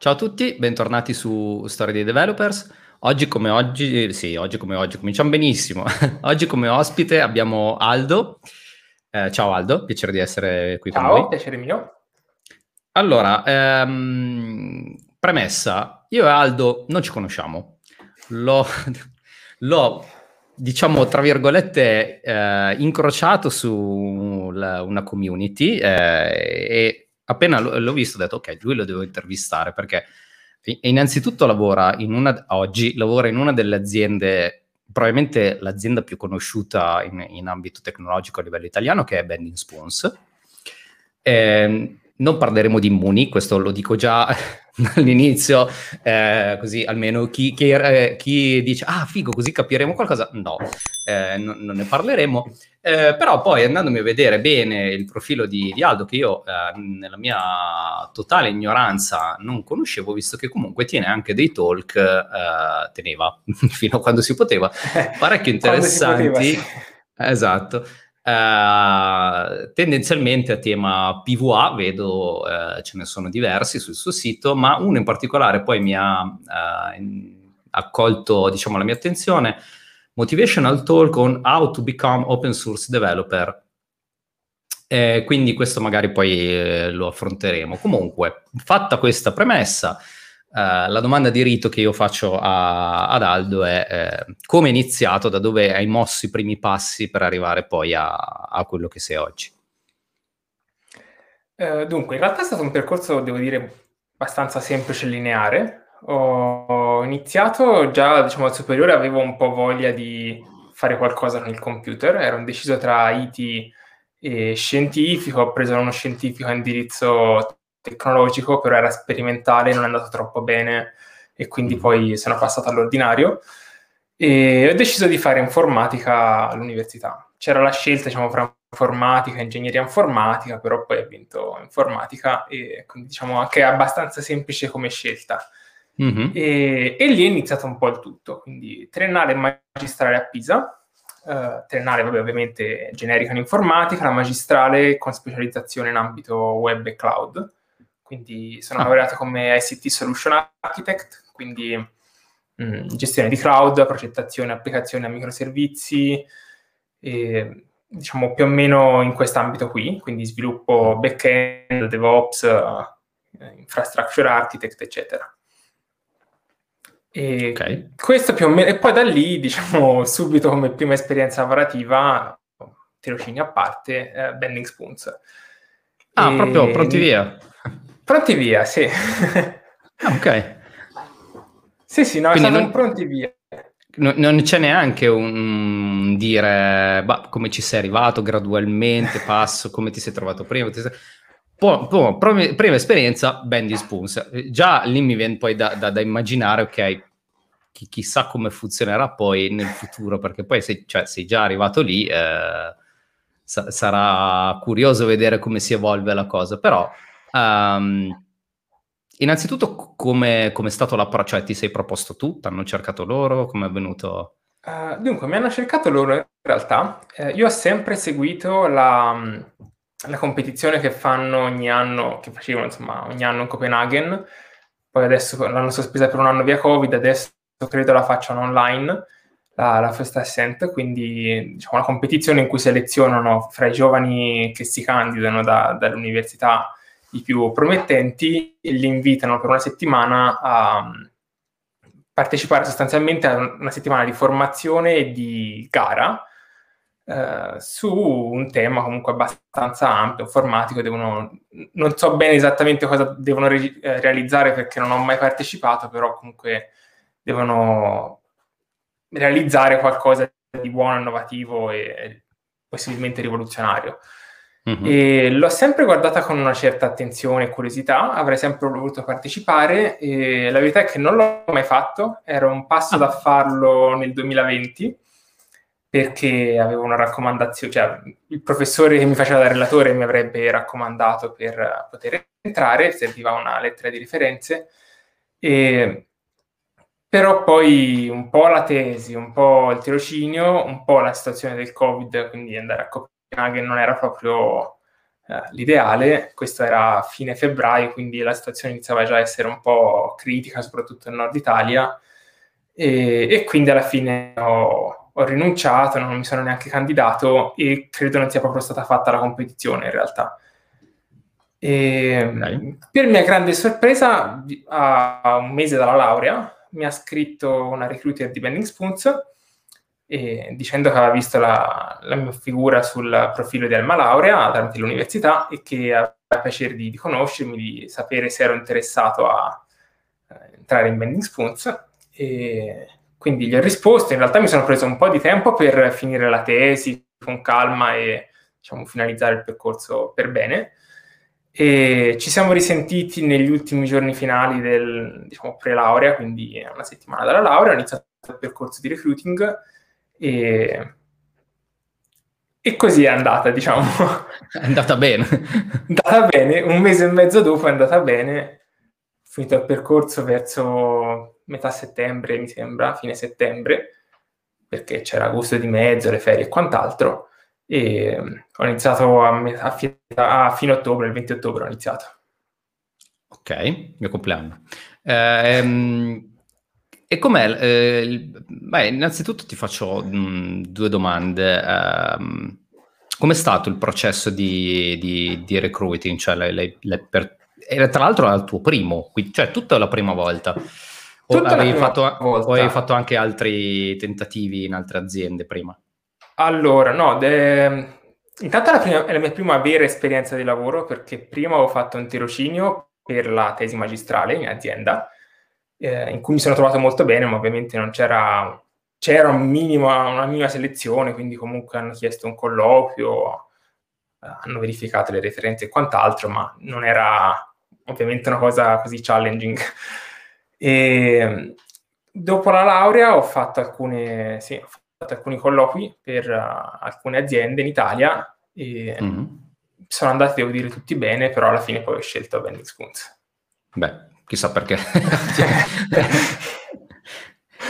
Ciao a tutti, bentornati su Storia dei Developers. Oggi come oggi, sì, oggi come oggi, cominciamo benissimo. oggi come ospite abbiamo Aldo. Eh, ciao Aldo, piacere di essere qui ciao, con noi. Ciao, piacere mio. Allora, ehm, premessa, io e Aldo non ci conosciamo. L'ho, l'ho diciamo, tra virgolette, eh, incrociato su una community eh, e appena l- l'ho visto ho detto ok, lui lo devo intervistare perché innanzitutto lavora in una, oggi lavora in una delle aziende, probabilmente l'azienda più conosciuta in, in ambito tecnologico a livello italiano che è Bending Spoons. Eh, non parleremo di immuni, questo lo dico già all'inizio, eh, così almeno chi, chi, eh, chi, dice ah figo così capiremo qualcosa, no, eh, non, non ne parleremo. Eh, però poi andandomi a vedere bene il profilo di, di Aldo, che io eh, nella mia totale ignoranza non conoscevo, visto che comunque tiene anche dei talk, eh, teneva fino a quando si poteva, parecchio interessanti. Esatto. Uh, tendenzialmente a tema PVA, vedo uh, ce ne sono diversi sul suo sito, ma uno in particolare poi mi ha uh, accolto diciamo, la mia attenzione, Motivational Talk on How to Become Open Source Developer. Eh, quindi questo magari poi eh, lo affronteremo. Comunque, fatta questa premessa, eh, la domanda di rito che io faccio a, ad Aldo è eh, come hai iniziato, da dove hai mosso i primi passi per arrivare poi a, a quello che sei oggi? Uh, dunque, in realtà è stato un percorso, devo dire, abbastanza semplice e lineare. Ho iniziato già, diciamo, al superiore, avevo un po' voglia di fare qualcosa con il computer, ero indeciso tra IT e scientifico, ho preso uno scientifico a indirizzo tecnologico, però era sperimentale, non è andato troppo bene e quindi mm. poi sono passato all'ordinario e ho deciso di fare informatica all'università. C'era la scelta, diciamo, fra informatica e ingegneria informatica, però poi ho vinto informatica e quindi diciamo anche abbastanza semplice come scelta. Mm-hmm. E, e, lì è iniziato un po' il tutto, quindi triennale magistrale a Pisa, uh, triennale vabbè, ovviamente generica in informatica, la magistrale con specializzazione in ambito web e cloud quindi sono ah. laureato come ICT Solution Architect, quindi mh, mm, gestione di cloud, progettazione, applicazioni a microservizi, e, diciamo più o meno in quest'ambito qui, quindi sviluppo back-end, DevOps, uh, infrastructure architect, eccetera. E okay. questo più o meno, e poi da lì, diciamo, subito come prima esperienza lavorativa, tirocini a parte, eh, Bending Spoons. Ah, e... proprio pronti via. Pronti via, sì. Ah, ok. Sì, sì, no, Quindi non, pronti via. No, non c'è neanche un dire bah, come ci sei arrivato gradualmente, passo, come ti sei trovato prima. Sei... Po, po, prima, prima, esperienza, ben disponsa. Già lì mi viene poi da, da, da immaginare, ok, chi, chissà come funzionerà poi nel futuro, perché poi sei, cioè, sei già arrivato lì, eh, sa- sarà curioso vedere come si evolve la cosa, però Um, innanzitutto, come è stato l'approccio? Cioè, ti sei proposto tu? Ti hanno cercato loro? Come è venuto? Uh, dunque, mi hanno cercato loro in realtà. Eh, io ho sempre seguito la, la, competizione che fanno ogni anno, che facevano insomma ogni anno in Copenaghen. Poi adesso l'hanno sospesa per un anno via Covid, adesso credo la facciano online, la, la First Ascent, quindi diciamo una competizione in cui selezionano fra i giovani che si candidano da, dall'università i più promettenti e li invitano per una settimana a mm, partecipare sostanzialmente a una settimana di formazione e di gara eh, su un tema comunque abbastanza ampio, informatico, devono, non so bene esattamente cosa devono re- eh, realizzare perché non ho mai partecipato, però comunque devono realizzare qualcosa di buono, innovativo e possibilmente rivoluzionario. Mm-hmm. E l'ho sempre guardata con una certa attenzione e curiosità, avrei sempre voluto partecipare e la verità è che non l'ho mai fatto, ero un passo ah. da farlo nel 2020 perché avevo una raccomandazione, cioè il professore che mi faceva da relatore mi avrebbe raccomandato per poter entrare, serviva una lettera di referenze, e, però poi un po' la tesi, un po' il tirocinio, un po' la situazione del Covid, quindi andare a coprire che non era proprio uh, l'ideale. Questo era fine febbraio, quindi la situazione iniziava già a essere un po' critica, soprattutto nel nord Italia, e, e quindi alla fine ho, ho, rinunciato, non mi sono neanche candidato e credo non sia proprio stata fatta la competizione in realtà. E, okay. Per mia grande sorpresa, a un mese dalla laurea, mi ha scritto una recruiter di Bending Spoons dicendo che aveva visto la, la, mia figura sul profilo di Alma Laurea tramite l'università e che aveva piacere di, di conoscermi, di sapere se ero interessato a, a entrare in Bending Spoons. E quindi gli ho risposto. In realtà mi sono preso un po' di tempo per finire la tesi con calma e diciamo, finalizzare il percorso per bene. E ci siamo risentiti negli ultimi giorni finali del diciamo, pre-laurea, quindi una settimana dalla laurea, ho iniziato il percorso di recruiting e, e così è andata, diciamo. È andata bene. È andata bene, un mese e mezzo dopo è andata bene, finito il percorso verso metà settembre, mi sembra, fine settembre, perché c'era agosto di mezzo, le ferie e quant'altro e ho iniziato a, a, a, fine ottobre, il 20 ottobre ho iniziato. Ok, mio compleanno. Ehm, e com'è? Eh, beh, innanzitutto ti faccio mh, mm, due domande. Um, com'è stato il processo di, di, di recruiting? Cioè, le, le, le per... Era tra l'altro il tuo primo, quindi, cioè tutta la prima volta. O avevi, fatto, volta. o avevi fatto anche altri tentativi in altre aziende prima? Allora, no, de... intanto è la, prima, è la, mia prima vera esperienza di lavoro perché prima ho fatto un tirocinio per la tesi magistrale in azienda, eh, in cui mi sono trovato molto bene, ma ovviamente non c'era, c'era un minimo, una minima selezione, quindi comunque hanno chiesto un colloquio, hanno verificato le referenze e quant'altro, ma non era ovviamente una cosa così challenging. E dopo la laurea ho fatto alcune, sì, ho alcuni colloqui per uh, alcune aziende in Italia e mm-hmm. sono andati, devo dire, tutti bene, però alla fine poi ho scelto Bending Spoons. Beh, chissà perché.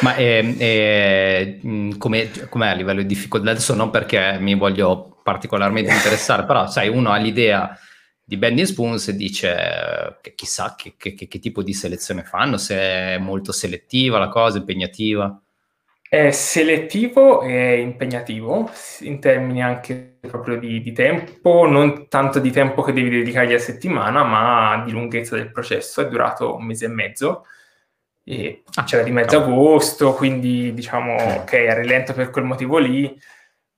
Ma è, è, come, com'è a livello di difficoltà? Adesso non perché mi voglio particolarmente interessare, però sai, uno ha l'idea di Bending Spoons e dice che chissà che, che, che, tipo di selezione fanno, se è molto selettiva la cosa, impegnativa. È selettivo e impegnativo, in termini anche proprio di, di, tempo, non tanto di tempo che devi dedicargli a settimana, ma di lunghezza del processo. È durato un mese e mezzo e ah, c'era di mezzo agosto, quindi diciamo ok, è rilento per quel motivo lì,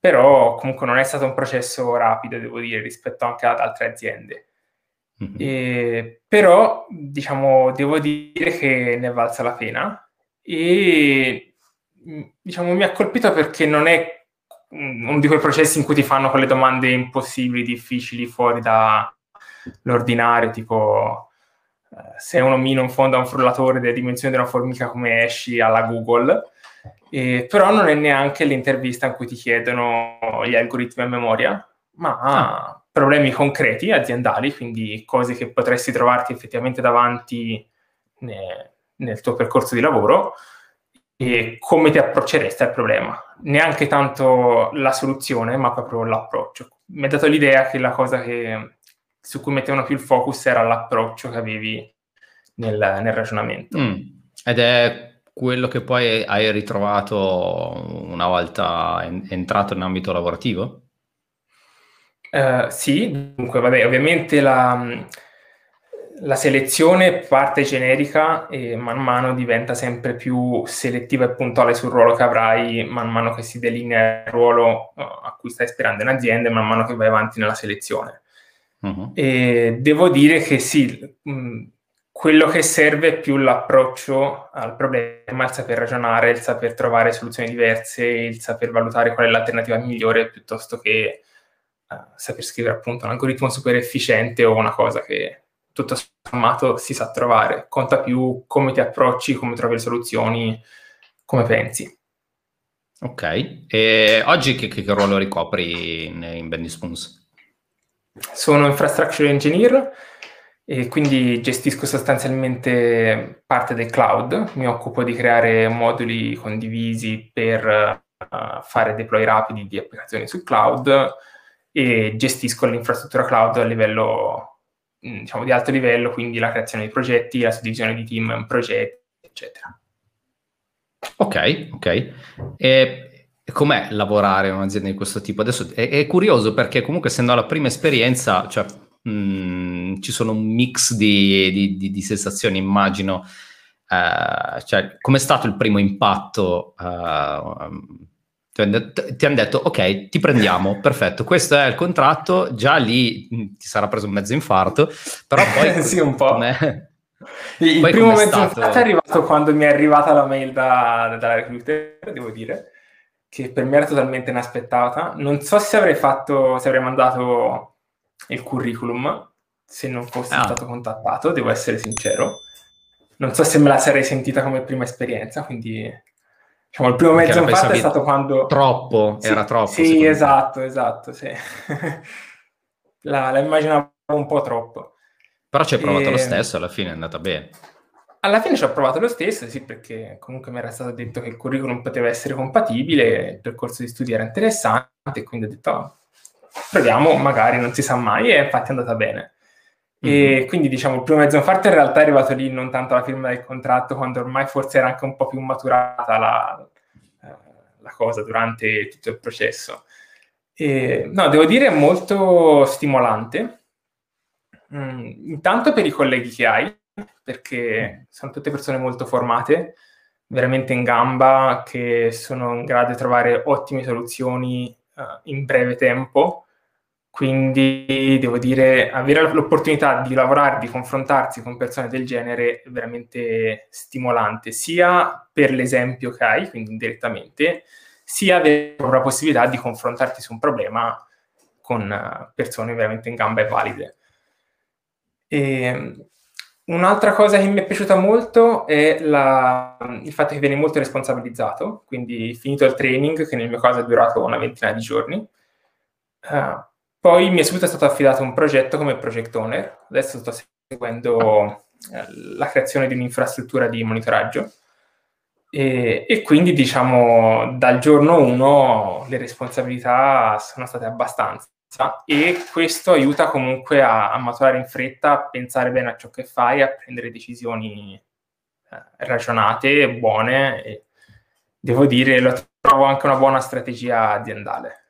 però comunque non è stato un processo rapido, devo dire, rispetto anche ad altre aziende. Mm-hmm. E, però, diciamo, devo dire che ne è valsa la pena e diciamo, mi ha colpito perché non è uno di quei processi in cui ti fanno quelle domande impossibili, difficili, fuori dall'ordinario, tipo eh, se uno mina in fondo a un frullatore delle dimensioni di una formica come esci alla Google, eh, però non è neanche l'intervista in cui ti chiedono gli algoritmi a memoria, ma ah. problemi concreti, aziendali, quindi cose che potresti trovarti effettivamente davanti ne, nel tuo percorso di lavoro e come ti approcceresti al problema. Neanche tanto la soluzione, ma proprio l'approccio. Mi ha dato l'idea che la cosa che, su cui mettevano più il focus era l'approccio che avevi nel, nel ragionamento. Mm. Ed è quello che poi hai ritrovato una volta en- entrato in ambito lavorativo? Uh, sì, dunque, vabbè, ovviamente la la selezione parte generica e man mano diventa sempre più selettiva e puntuale sul ruolo che avrai man mano che si delinea il ruolo uh, a cui stai sperando in azienda e man mano che vai avanti nella selezione. Uh-huh. E devo dire che sì, mh, quello che serve è più l'approccio al problema, il saper ragionare, il saper trovare soluzioni diverse, il saper valutare qual è l'alternativa migliore piuttosto che uh, saper scrivere appunto un algoritmo super efficiente o una cosa che tutto sommato si sa trovare, conta più come ti approcci, come trovi le soluzioni, come pensi. Ok, e oggi che, che ruolo ricopri in, in Bendy Spoons? Sono infrastructure engineer e quindi gestisco sostanzialmente parte del cloud, mi occupo di creare moduli condivisi per uh, fare deploy rapidi di applicazioni sul cloud e gestisco l'infrastruttura cloud a livello, diciamo, di alto livello, quindi la creazione di progetti, la suddivisione di team in progetti, eccetera. Ok, ok. E com'è lavorare in un'azienda di questo tipo? Adesso è, è curioso perché comunque essendo la prima esperienza, cioè, mh, mm, ci sono un mix di, di, di, di sensazioni, immagino. Uh, cioè, com'è stato il primo impatto? Uh, ti hanno detto ok ti prendiamo perfetto questo è il contratto già lì mm, ti sarà preso un mezzo infarto però poi sì un po' il poi primo mezzo stato... infarto è arrivato quando mi è arrivata la mail da, dalla recruiter devo dire che per me era totalmente inaspettata. Non so se avrei fatto se avrei mandato il curriculum se non fossi ah. stato contattato devo essere sincero. Non so se me la sarei sentita come prima esperienza quindi Diciamo, il primo mezzo infarto è stato quando... Troppo, sì, era troppo. Sì, esatto, me. esatto, sì. la, la, immaginavo un po' troppo. Però ci hai provato e... lo stesso, alla fine è andata bene. Alla fine ci ho provato lo stesso, sì, perché comunque mi era stato detto che il curriculum poteva essere compatibile, il percorso di studio era interessante, quindi ho detto, oh, proviamo, magari non si sa mai, e infatti è andata bene. E mhm. quindi diciamo il primo mezzo infarto in realtà è arrivato lì non tanto alla firma del contratto, quando ormai forse era anche un po' più maturata la, eh, la cosa durante tutto il processo. E, no, devo dire molto stimolante. Mm, intanto per i colleghi che hai, perché sono tutte persone molto formate, veramente in gamba, che sono in grado di trovare ottime soluzioni uh, in breve tempo quindi devo dire, avere l'opportunità di lavorare, di confrontarsi con persone del genere è veramente stimolante, sia per l'esempio che hai, quindi indirettamente, sia avere la possibilità di confrontarti su un problema con eh, persone veramente in gamba e valide. E un'altra cosa che mi è piaciuta molto è la, il fatto che viene molto responsabilizzato, quindi finito il training, che nel mio caso è durato una ventina di giorni, uh, poi mi è subito stato affidato un progetto come project owner, adesso sto seguendo eh, la creazione di un'infrastruttura di monitoraggio e, e, quindi diciamo dal giorno 1 le responsabilità sono state abbastanza e questo aiuta comunque a, a maturare in fretta, a pensare bene a ciò che fai, a prendere decisioni eh, ragionate, buone e devo dire lo trovo anche una buona strategia aziendale.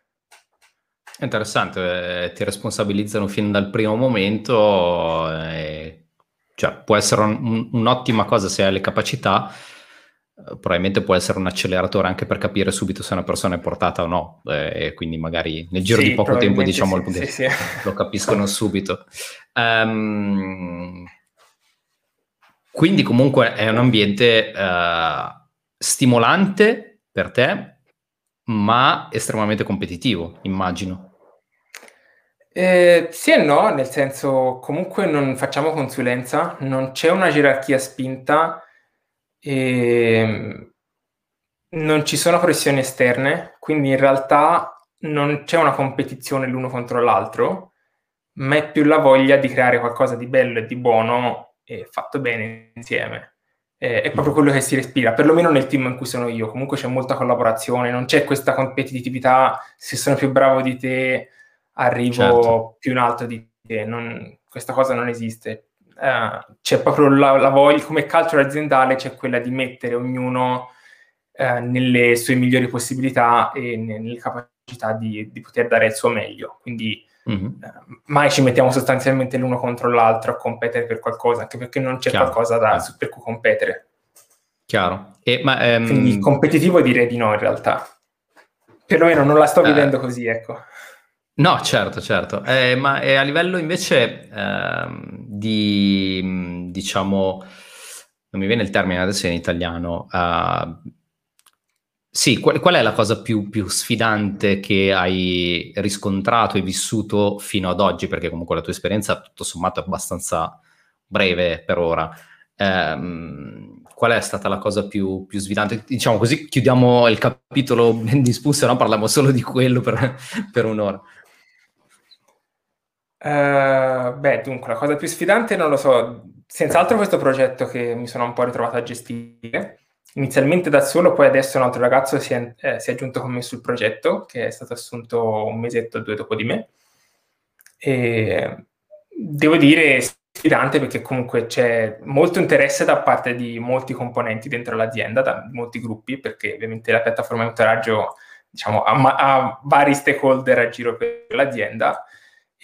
Interessante, eh, ti responsabilizzano fin dal primo momento, eh, cioè può essere un, un'ottima cosa se hai le capacità, eh, probabilmente può essere un acceleratore anche per capire subito se una persona è portata o no, eh, e quindi magari nel giro sì, di poco tempo diciamo sì, sì, lo capiscono subito. Um, quindi comunque è un ambiente uh, stimolante per te, ma estremamente competitivo, immagino. Eh, sì e no, nel senso comunque non facciamo consulenza, non c'è una gerarchia spinta e non ci sono pressioni esterne, quindi in realtà non c'è una competizione l'uno contro l'altro, ma è più la voglia di creare qualcosa di bello e di buono e fatto bene insieme. Eh, è proprio quello che si respira, perlomeno nel team in cui sono io. Comunque c'è molta collaborazione, non c'è questa competitività, se sono più bravo di te arrivo certo. più in alto di te, non, questa cosa non esiste. Uh, c'è proprio la, la, voglia, come culture aziendale, c'è quella di mettere ognuno uh, nelle sue migliori possibilità e nelle capacità di, di poter dare il suo meglio. Quindi mm-hmm. uh, mai ci mettiamo sostanzialmente l'uno contro l'altro a competere per qualcosa, anche perché non c'è Chiaro. qualcosa da, su, per cui competere. Chiaro. E, ma, um... Quindi competitivo direi di no in realtà. Perlomeno non la sto vivendo così, ecco. No, certo, certo. Eh, ma eh, a livello invece eh, di, diciamo, non mi viene il termine adesso in italiano, uh, sì, qual, qual, è la cosa più, più, sfidante che hai riscontrato e vissuto fino ad oggi? Perché comunque la tua esperienza tutto sommato è abbastanza breve per ora. Um, qual è stata la cosa più, più, sfidante? Diciamo così chiudiamo il capitolo ben discusso, no? Parliamo solo di quello per, per un'ora. Uh, beh, dunque, la cosa più sfidante non lo so, senz'altro questo progetto che mi sono un po' ritrovato a gestire, inizialmente da solo, poi adesso un altro ragazzo si è, eh, si è aggiunto con me sul progetto, che è stato assunto un mesetto o due dopo di me. E devo dire sfidante perché comunque c'è molto interesse da parte di molti componenti dentro l'azienda, da molti gruppi, perché ovviamente la piattaforma di monitoraggio diciamo, ha, ha vari stakeholder a giro per l'azienda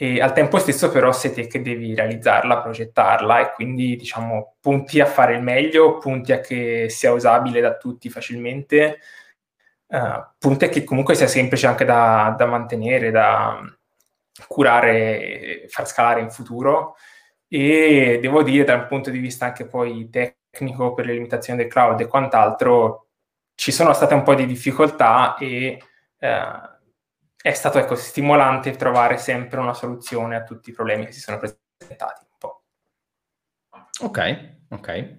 e al tempo stesso però sei te che devi realizzarla, progettarla e quindi diciamo punti a fare il meglio, punti a che sia usabile da tutti facilmente, uh, punti a che comunque sia semplice anche da, da mantenere, da curare far scalare in futuro. E devo dire da un punto di vista anche poi tecnico per le limitazioni del cloud e quant'altro ci sono state un po' di difficoltà e uh, è stato ecco, stimolante trovare sempre una soluzione a tutti i problemi che si sono presentati. Un po'. Ok, ok.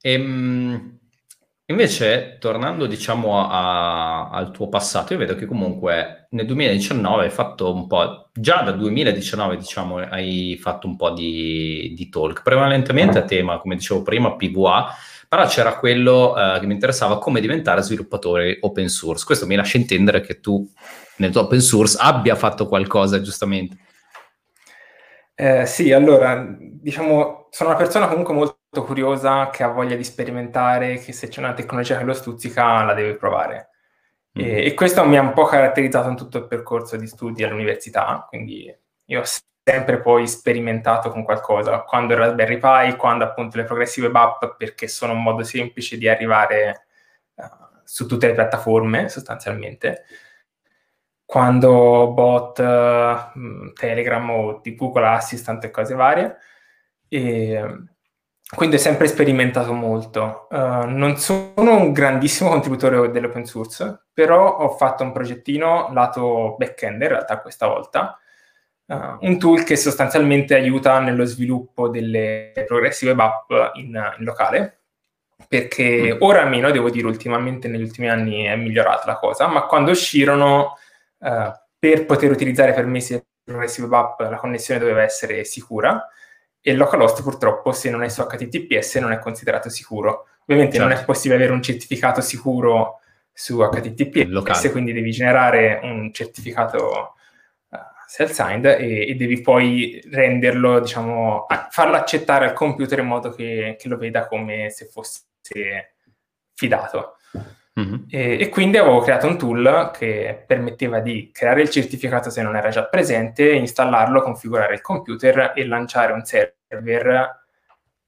Ehm, invece, tornando diciamo a, al tuo passato, io vedo che comunque nel 2019 hai fatto un po', già dal 2019 diciamo, hai fatto un po' di, di talk, prevalentemente a tema, come dicevo prima, PVA, però c'era quello eh, che mi interessava come diventare sviluppatore open source. Questo mi lascia intendere che tu nel tuo open source abbia fatto qualcosa, giustamente. Eh, sì, allora, diciamo, sono una persona comunque molto curiosa, che ha voglia di sperimentare, che se c'è una tecnologia che lo stuzzica la deve provare. Mm-hmm. E, e, questo mi ha un po' caratterizzato in tutto il percorso di studi all'università, quindi io ho sempre poi sperimentato con qualcosa, quando il Raspberry Pi, quando appunto le progressive app, perché sono un modo semplice di arrivare uh, su tutte le piattaforme sostanzialmente quando bot, uh, Telegram o di Google Assistant e cose varie. E quindi ho sempre sperimentato molto. Uh, non sono un grandissimo contributore dell'open source, però ho fatto un progettino lato back-end in realtà questa volta, uh, un tool che sostanzialmente aiuta nello sviluppo delle progressive app in, in locale, perché mm. ora almeno, devo dire, ultimamente negli ultimi anni è migliorata la cosa, ma quando uscirono uh, per poter utilizzare permessi Progressive App la connessione doveva essere sicura e il localhost purtroppo se non è su HTTPS non è considerato sicuro. Ovviamente certo. non è certo. possibile avere un certificato sicuro su HTTPS, Locale. quindi devi generare un certificato self-signed e, e, devi poi renderlo, diciamo, farlo accettare al computer in modo che, che lo veda come se fosse fidato. Mm-hmm. E, e, quindi avevo creato un tool che permetteva di creare il certificato se non era già presente, installarlo, configurare il computer e lanciare un server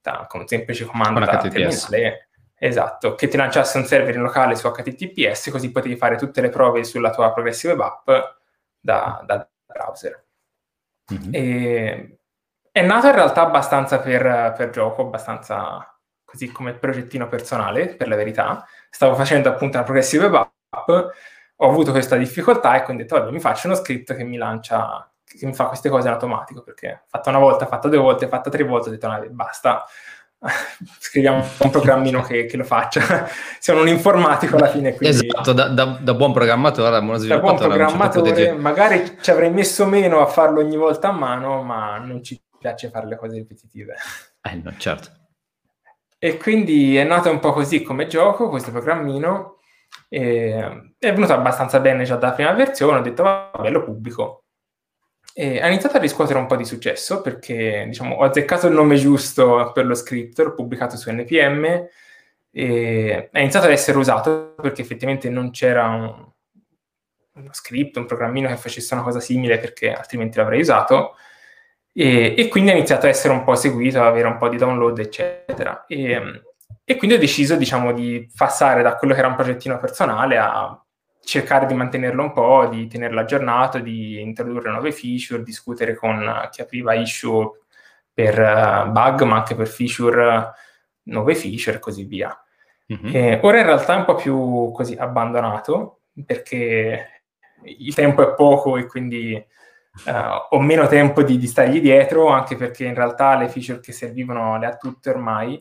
da, con un semplice comando da terminale. Esatto, che ti lanciasse un server in locale su HTTPS, così potevi fare tutte le prove sulla tua progressive app da, da browser. Mm-hmm. E, è nato in realtà abbastanza per, per gioco, abbastanza così come progettino personale, per la verità. Stavo facendo appunto una progressive app, ho avuto questa difficoltà e quindi ho detto, vabbè, mi faccio uno script che mi lancia, che mi fa queste cose in automatico, perché fatto una volta, fatto due volte, fatto tre volte, ho detto, basta, scriviamo un programmino che, che, lo faccia. Sono un informatico alla fine. Quindi... Esatto, da, da, da buon programmatore, da buon sviluppatore. Da buon programmatore, certo magari ci avrei messo meno a farlo ogni volta a mano, ma non ci piace fare le cose ripetitive. Eh no, certo. E quindi è nato un po' così come gioco, questo programmino, e è venuto abbastanza bene già dalla prima versione, ho detto vabbè lo pubblico. E ha iniziato a riscuotere un po' di successo perché diciamo, ho azzeccato il nome giusto per lo script, l'ho pubblicato su NPM e ha iniziato ad essere usato perché effettivamente non c'era un, uno script, un programmino che facesse una cosa simile perché altrimenti l'avrei usato e, e, quindi ha iniziato a essere un po' seguito, ad avere un po' di download, eccetera. E, e quindi ho deciso, diciamo, di passare da quello che era un progettino personale a cercare di mantenerlo un po', di tenerlo aggiornato, di introdurre nuove feature, discutere con chi apriva issue per uh, bug, ma anche per feature, nuove feature e così via. Mm-hmm. ora in realtà è un po' più così abbandonato, perché il tempo è poco e quindi uh, ho meno tempo di, di, stargli dietro, anche perché in realtà le feature che servivano le ha tutte ormai,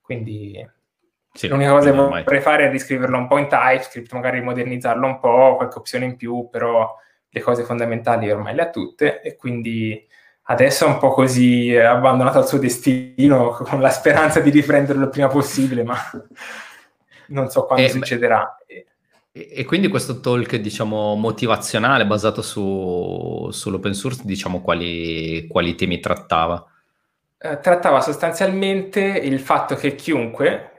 quindi sì, l'unica cosa che vorrei fare è riscriverlo un po' in TypeScript, magari modernizzarlo un po', qualche opzione in più, però le cose fondamentali ormai le ha tutte e quindi adesso è un po' così abbandonato al suo destino con la speranza di riprenderlo il prima possibile, ma non so quando e, succederà. E, e, quindi questo talk, diciamo, motivazionale basato su, sull'open source, diciamo, quali, quali temi trattava? Eh, trattava sostanzialmente il fatto che chiunque,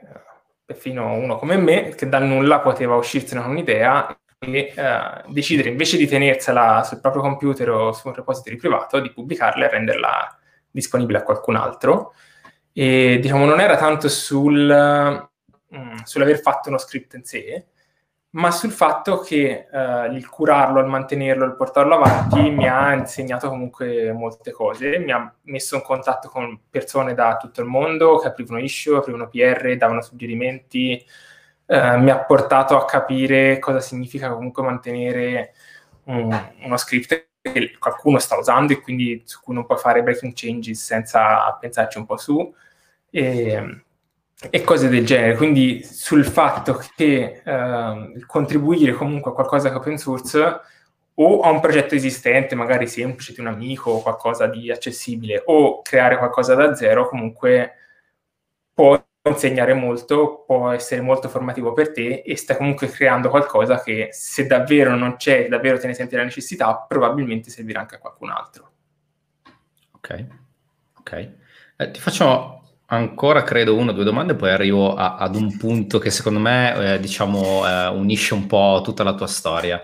perfino uno come me, che dal nulla poteva uscirsene con un'idea e eh, decidere invece di tenersela sul proprio computer o su un repository privato, di pubblicarla e renderla disponibile a qualcun altro. E diciamo, non era tanto sul, mm, sull'aver fatto uno script in sé, ma sul fatto che uh, il curarlo, il mantenerlo, il portarlo avanti mi ha insegnato comunque molte cose, mi ha messo in contatto con persone da tutto il mondo che aprivano issue, aprivano PR, davano suggerimenti, uh, mi ha portato a capire cosa significa comunque mantenere un, uno script che qualcuno sta usando e quindi su cui non puoi fare breaking changes senza pensarci un po' su. E, e cose del genere. Quindi sul fatto che eh, contribuire comunque a qualcosa che open source o a un progetto esistente, magari semplice di un amico o qualcosa di accessibile, o creare qualcosa da zero, comunque può insegnare molto, può essere molto formativo per te e stai comunque creando qualcosa che se davvero non c'è, davvero te ne senti la necessità, probabilmente servirà anche a qualcun altro. Ok, ok. Eh, ti faccio ancora credo una o due domande, poi arrivo a, ad un punto che secondo me eh, diciamo eh, unisce un po' tutta la tua storia.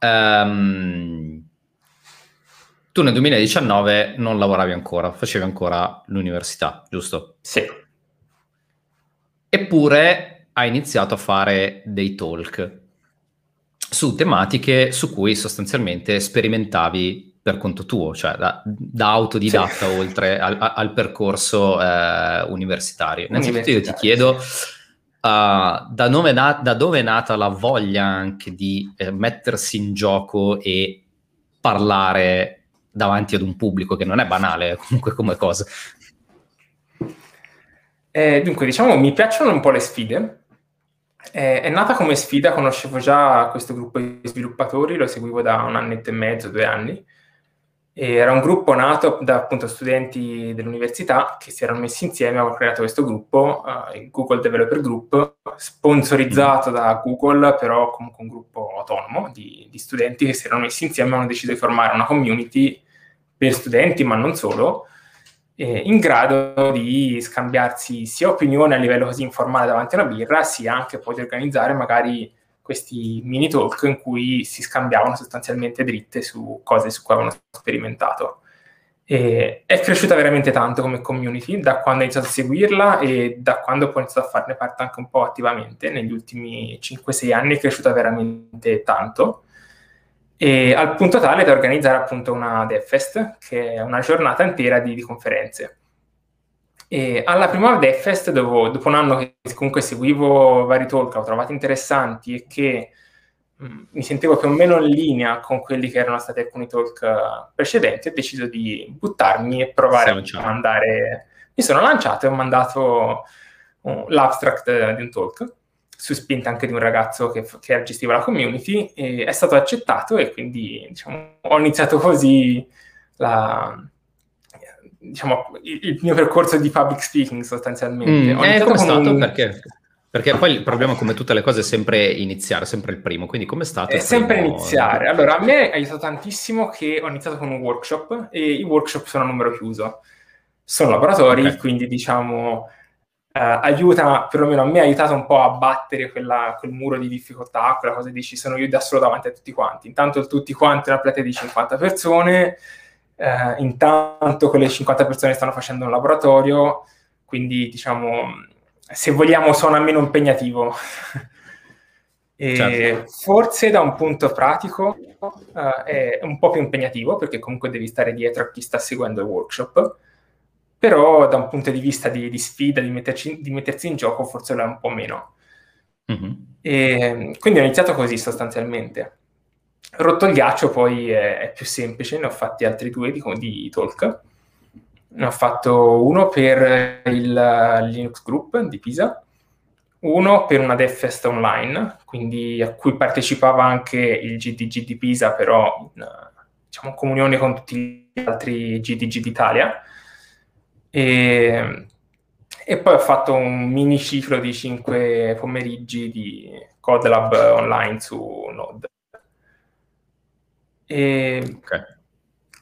Um, tu nel 2019 non lavoravi ancora, facevi ancora l'università, giusto? Sì. Eppure hai iniziato a fare dei talk su tematiche su cui sostanzialmente sperimentavi per conto tuo, cioè da, da autodidatta sì. oltre al, al percorso eh, universitario. Innanzitutto io ti chiedo uh, da, dove na- da, dove è nata la voglia anche di eh, mettersi in gioco e parlare davanti ad un pubblico che non è banale comunque come cosa. Eh, dunque, diciamo, mi piacciono un po' le sfide. Eh, è nata come sfida, conoscevo già questo gruppo di sviluppatori, lo seguivo da un annetto e mezzo, due anni era un gruppo nato da appunto studenti dell'università che si erano messi insieme, avevano creato questo gruppo, uh, il Google Developer Group, sponsorizzato da Google, però comunque un gruppo autonomo di, di studenti che si erano messi insieme e hanno deciso di formare una community per studenti, ma non solo, eh, in grado di scambiarsi sia opinioni a livello così informale davanti a una birra, sia anche poi di organizzare magari questi mini talk in cui si scambiavano sostanzialmente dritte su cose su cui avevano sperimentato. E è cresciuta veramente tanto come community da quando ho iniziato a seguirla e da quando poi ho iniziato a farne parte anche un po' attivamente. Negli ultimi 5-6 anni è cresciuta veramente tanto. E al punto tale da organizzare appunto una DevFest, che è una giornata intera di, di conferenze. E alla prima DevFest, dopo, dopo un anno che comunque seguivo vari talk, ho trovato interessanti e che mh, mm, mi sentivo più o meno in linea con quelli che erano stati alcuni talk uh, precedenti, ho deciso di buttarmi e provare a mandare... Mi sono lanciato e ho mandato uh, l'abstract di un talk su spinta anche di un ragazzo che, che gestiva la community e è stato accettato e quindi diciamo, ho iniziato così la, diciamo, il, mio percorso di public speaking sostanzialmente. Mm, eh, come stato? Un... Perché? Perché poi il problema, come tutte le cose, è sempre iniziare, sempre il primo. Quindi, come è stato? È sempre primo... iniziare. Allora, a me ha aiutato tantissimo che ho iniziato con un workshop e i workshop sono a numero chiuso. Sono laboratori, okay. quindi diciamo eh, aiuta, perlomeno a me ha aiutato un po' a battere quella, quel muro di difficoltà, quella cosa di ci sono io da solo davanti a tutti quanti. Intanto tutti quanti una platea di 50 persone eh, intanto quelle 50 persone stanno facendo un laboratorio, quindi diciamo, se vogliamo suona meno impegnativo. certo. Forse da un punto pratico uh, è un po' più impegnativo perché comunque devi stare dietro a chi sta seguendo il workshop, però da un punto di vista di, di sfida, di, metterci, di, mettersi in gioco, forse lo è un po' meno. Mm-hmm. E, quindi ho iniziato così sostanzialmente. Rotto il ghiaccio poi è, è, più semplice, ne ho fatti altri due di, di talk. Ne ho fatto uno per il Linux Group di Pisa, uno per una DevFest online, quindi a cui partecipava anche il GDG di Pisa, però in diciamo, comunione con tutti gli altri GDG d'Italia. E, e poi ho fatto un mini ciclo di 5 pomeriggi di CodeLab online su Node. E okay.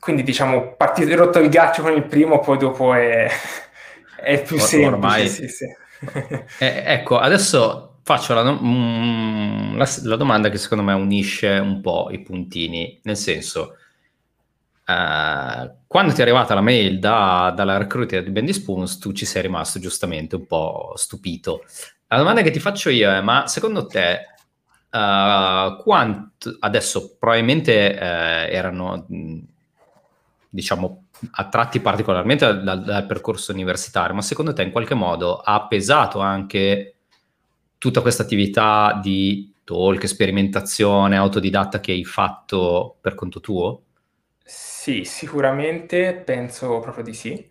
Quindi diciamo, partito rotto il ghiaccio con il primo, poi dopo è, è più Or- semplice. Ormai... Sì, sì. eh, ecco, adesso faccio la, mm, la, la, domanda che secondo me unisce un po' i puntini, nel senso, uh, quando ti è arrivata la mail da, dalla recruiter di Bendy Spoons, tu ci sei rimasto giustamente un po' stupito. La domanda che ti faccio io è, ma secondo te, uh, quanto, adesso probabilmente uh, erano, diciamo, attratti particolarmente dal, dal percorso universitario, ma secondo te in qualche modo ha pesato anche tutta questa attività di talk, sperimentazione, autodidatta che hai fatto per conto tuo? Sì, sicuramente penso proprio di sì.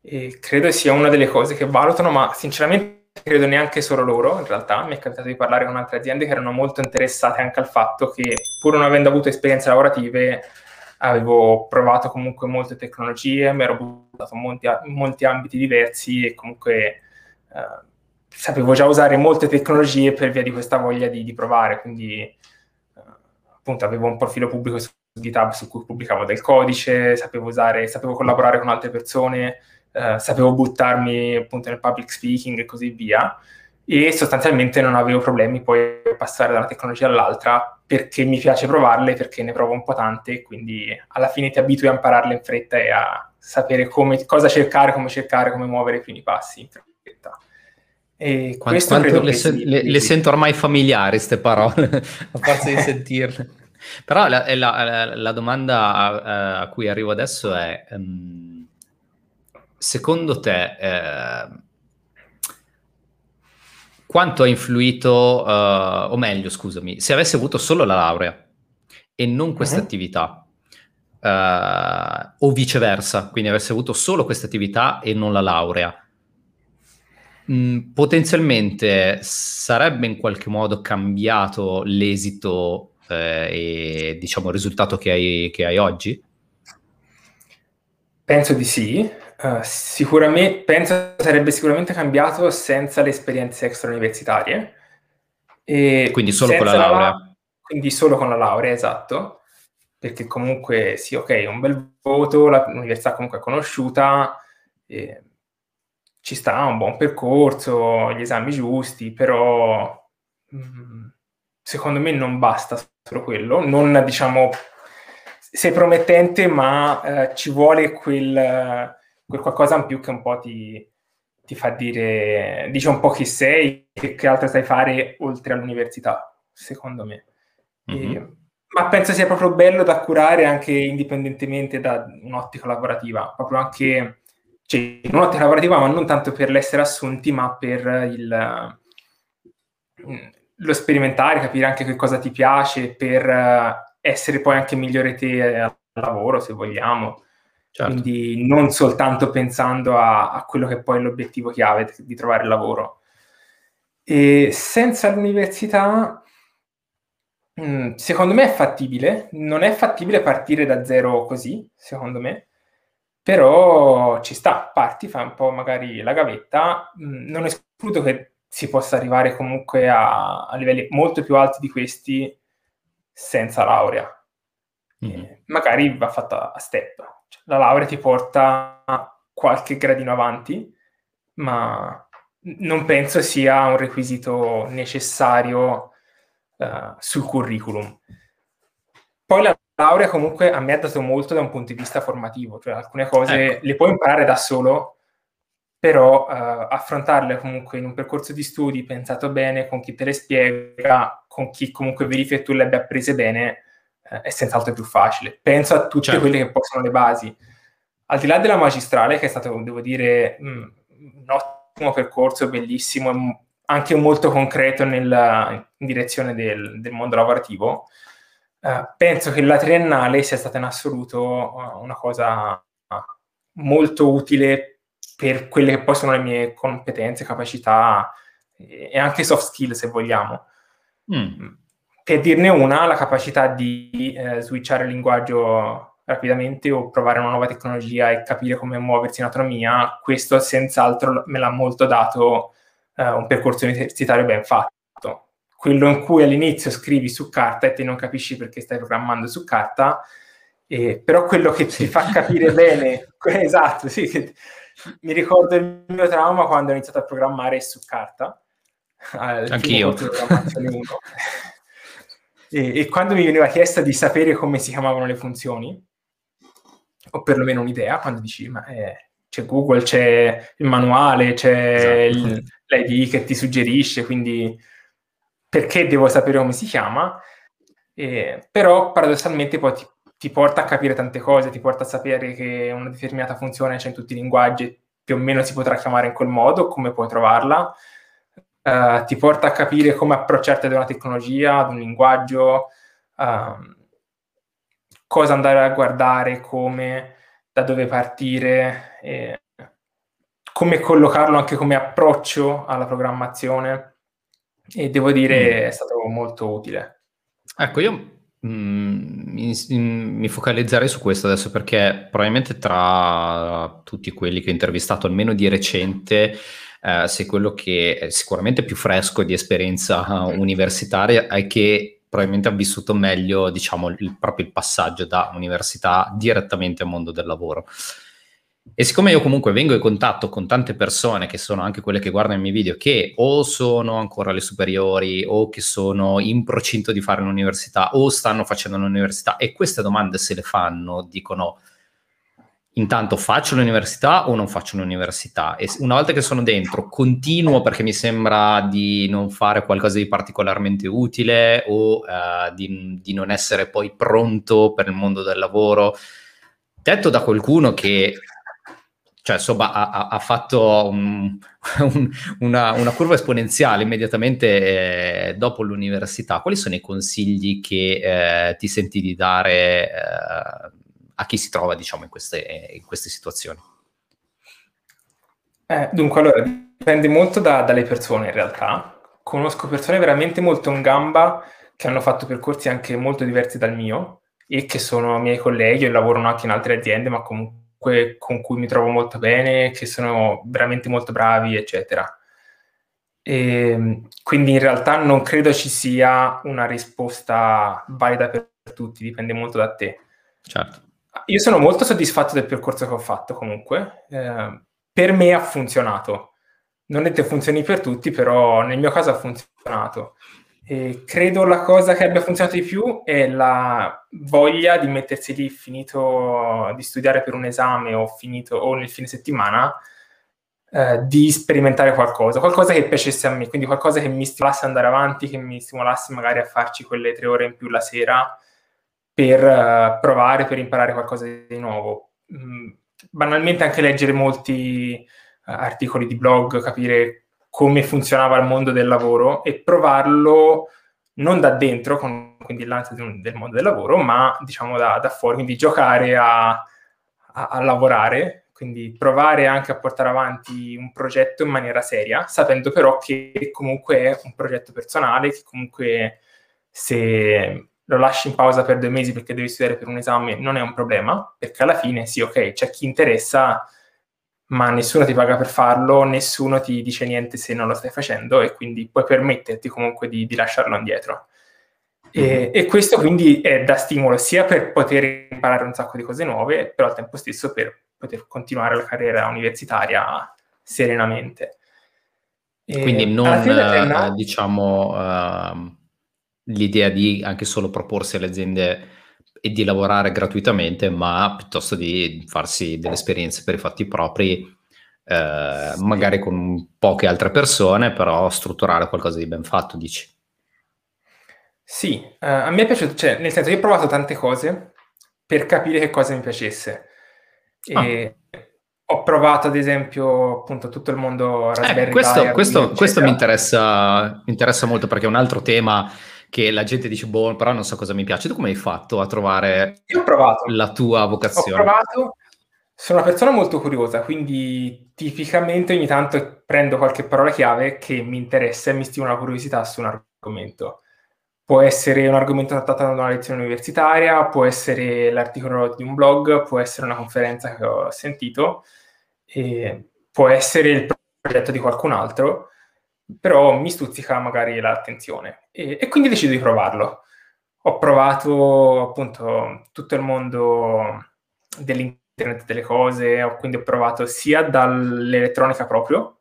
E credo sia una delle cose che valutano, ma sinceramente credo neanche solo loro, in realtà. Mi è capitato di parlare con altre aziende che erano molto interessate anche al fatto che, pur non avendo avuto esperienze lavorative, avevo provato comunque molte tecnologie, mi ero buttato in molti, molti ambiti diversi e comunque eh, sapevo già usare molte tecnologie per via di questa voglia di, di provare, quindi eh, appunto avevo un profilo pubblico su GitHub su cui pubblicavo del codice, sapevo usare, sapevo collaborare con altre persone, eh, sapevo buttarmi appunto nel public speaking e così via e sostanzialmente non avevo problemi poi a passare da una tecnologia all'altra perché mi piace provarle, perché ne provo un po' tante, quindi alla fine ti abitui a impararle in fretta e a sapere come, cosa cercare, come cercare, come muovere i primi passi in fretta. E quanto, quanto le, se, le, le, sento ormai familiari queste parole, a forza di sentirle. Però la, la, la domanda a, a, cui arrivo adesso è, um, secondo te, eh, quanto ha influito, uh, o meglio, scusami, se avessi avuto solo la laurea e non questa uh-huh. attività, uh, o viceversa, quindi avessi avuto solo questa attività e non la laurea, Mm, potenzialmente sarebbe in qualche modo cambiato l'esito eh, e diciamo il risultato che hai, che hai oggi? Penso di sì. Uh, sicuramente, penso sarebbe sicuramente cambiato senza le esperienze extrauniversitarie. E quindi solo con la laurea? La, quindi solo con la laurea, esatto. Perché comunque sì, ok, un bel voto, l'università comunque è conosciuta, e ci sta un buon percorso, gli esami giusti, però mh, mm, secondo me non basta solo quello, non diciamo sei promettente, ma eh, ci vuole quel, quel, qualcosa in più che un po' ti, ti fa dire, dice un po' chi sei e che altro sai fare oltre all'università, secondo me. Mm-hmm. E, ma penso sia proprio bello da curare anche indipendentemente da un'ottica lavorativa, proprio anche cioè, un'ottica lavorativa, ma non tanto per l'essere assunti, ma per il, lo sperimentare, capire anche che cosa ti piace, per eh, essere poi anche migliore te al lavoro, se vogliamo. Certo. Quindi non soltanto pensando a, a, quello che poi è l'obiettivo chiave di trovare lavoro. E senza l'università, mm, secondo me è fattibile. Non è fattibile partire da zero così, secondo me però ci sta, parti, fai un po' magari la gavetta, mm, non escludo che si possa arrivare comunque a, a livelli molto più alti di questi senza laurea. Mm. magari va fatta a step. Cioè, la laurea ti porta qualche gradino avanti, ma non penso sia un requisito necessario uh, sul curriculum. Poi la laurea comunque a me ha dato molto da un punto di vista formativo, cioè alcune cose ecco. le puoi imparare da solo, però uh, affrontarle comunque in un percorso di studi pensato bene, con chi te le spiega, con chi comunque verifica che tu le abbia apprese bene, uh, è senz'altro più facile. Penso a tutte certo. quelle che possono le basi. Al di là della magistrale, che è stato, devo dire, mh, mm, un ottimo percorso, bellissimo, anche molto concreto nella, in direzione del, del mondo lavorativo, Uh, penso che la triennale sia stata in assoluto uh, una cosa molto utile per quelle che poi sono le mie competenze, capacità e, e anche soft skill, se vogliamo. Mm. Per dirne una, la capacità di eh, switchare il linguaggio rapidamente o provare una nuova tecnologia e capire come muoversi in autonomia, questo senz'altro me l'ha molto dato eh, un percorso universitario ben fatto. Quello in cui all'inizio scrivi su carta e te non capisci perché stai programmando su carta, eh, però quello che ti fa capire bene, esatto, sì, che, mi ricordo il mio trauma quando ho iniziato a programmare su carta. Anch'io. E, e quando mi veniva chiesto di sapere come si chiamavano le funzioni, o perlomeno un'idea, quando dici, ma eh, c'è Google, c'è il manuale, c'è esatto. il, l'ID che ti suggerisce, quindi perché devo sapere come si chiama? Eh, però paradossalmente poi ti ti porta a capire tante cose, ti porta a sapere che una determinata funzione c'è in tutti i linguaggi, più o meno si potrà chiamare in quel modo, come puoi trovarla, uh, ti porta a capire come approcciarti ad una tecnologia, ad un linguaggio, uh, cosa andare a guardare, come, da dove partire, eh, come collocarlo anche come approccio alla programmazione e devo dire mm. è stato molto utile. Ecco, io Mm, mi, mi, focalizzerei su questo adesso perché probabilmente tra tutti quelli che ho intervistato, almeno di recente, eh, sei quello che è sicuramente più fresco di esperienza universitaria e che probabilmente ha vissuto meglio, diciamo, il, proprio il passaggio da università direttamente al mondo del lavoro. E siccome io comunque vengo in contatto con tante persone, che sono anche quelle che guardano i miei video, che o sono ancora alle superiori o che sono in procinto di fare l'università o stanno facendo l'università e queste domande se le fanno, dicono intanto faccio l'università o non faccio l'università? E una volta che sono dentro, continuo perché mi sembra di non fare qualcosa di particolarmente utile o uh, di, di non essere poi pronto per il mondo del lavoro. Detto da qualcuno che cioè insomma ha, ha fatto un, un, una, una, curva esponenziale immediatamente eh, dopo l'università. Quali sono i consigli che eh, ti senti di dare eh, a chi si trova diciamo in queste, in queste situazioni? Eh, dunque allora dipende molto da, dalle persone in realtà. Conosco persone veramente molto in gamba che hanno fatto percorsi anche molto diversi dal mio e che sono miei colleghi e lavorano anche in altre aziende ma comunque comunque con cui mi trovo molto bene, che sono veramente molto bravi, eccetera. E, ehm, quindi in realtà non credo ci sia una risposta valida per tutti, dipende molto da te. Certo. Io sono molto soddisfatto del percorso che ho fatto comunque. Eh, per me ha funzionato. Non è che funzioni per tutti, però nel mio caso ha funzionato. E credo la cosa che abbia funzionato di più è la voglia di mettersi lì finito di studiare per un esame o, finito, o nel fine settimana eh, di sperimentare qualcosa, qualcosa che piacesse a me, quindi qualcosa che mi stimolasse andare avanti, che mi stimolasse magari a farci quelle tre ore in più la sera per uh, provare, per imparare qualcosa di nuovo. Mm, banalmente anche leggere molti uh, articoli di blog, capire come funzionava il mondo del lavoro e provarlo non da dentro, con, quindi l'ansia del mondo del lavoro, ma diciamo da, da fuori, quindi giocare a, a, a, lavorare, quindi provare anche a portare avanti un progetto in maniera seria, sapendo però che comunque è un progetto personale, che comunque se lo lasci in pausa per due mesi perché devi studiare per un esame non è un problema, perché alla fine sì, ok, c'è chi interessa ma nessuno ti paga per farlo, nessuno ti dice niente se non lo stai facendo e quindi puoi permetterti comunque di, di lasciarlo indietro. E, mm-hmm. e, questo quindi è da stimolo sia per poter imparare un sacco di cose nuove, però al tempo stesso per poter continuare la carriera universitaria serenamente. E quindi non, uh, diciamo, uh, l'idea di anche solo proporsi alle aziende e di lavorare gratuitamente, ma piuttosto di farsi delle esperienze per i fatti propri, eh, magari con poche altre persone, però strutturare qualcosa di ben fatto, dici. Sì, uh, a me è piaciuto, cioè, nel senso, io ho provato tante cose per capire che cosa mi piacesse. E ah. ho provato, ad esempio, appunto, tutto il mondo eh, Raspberry eh, questo, Pi, questo, questo mi, interessa, mi interessa molto perché è un altro tema che la gente dice, boh, però non so cosa mi piace. Tu come hai fatto a trovare Io ho provato. la tua vocazione? Ho provato, sono una persona molto curiosa, quindi tipicamente ogni tanto prendo qualche parola chiave che mi interessa e mi stimola la curiosità su un argomento. può essere un argomento trattato da una lezione universitaria, può essere l'articolo di un blog, può essere una conferenza che ho sentito, può essere il progetto di qualcun altro, però mi stuzzica magari l'attenzione e, e quindi decido di provarlo. Ho provato appunto tutto il mondo dell'internet delle cose, ho, quindi ho provato sia dall'elettronica proprio,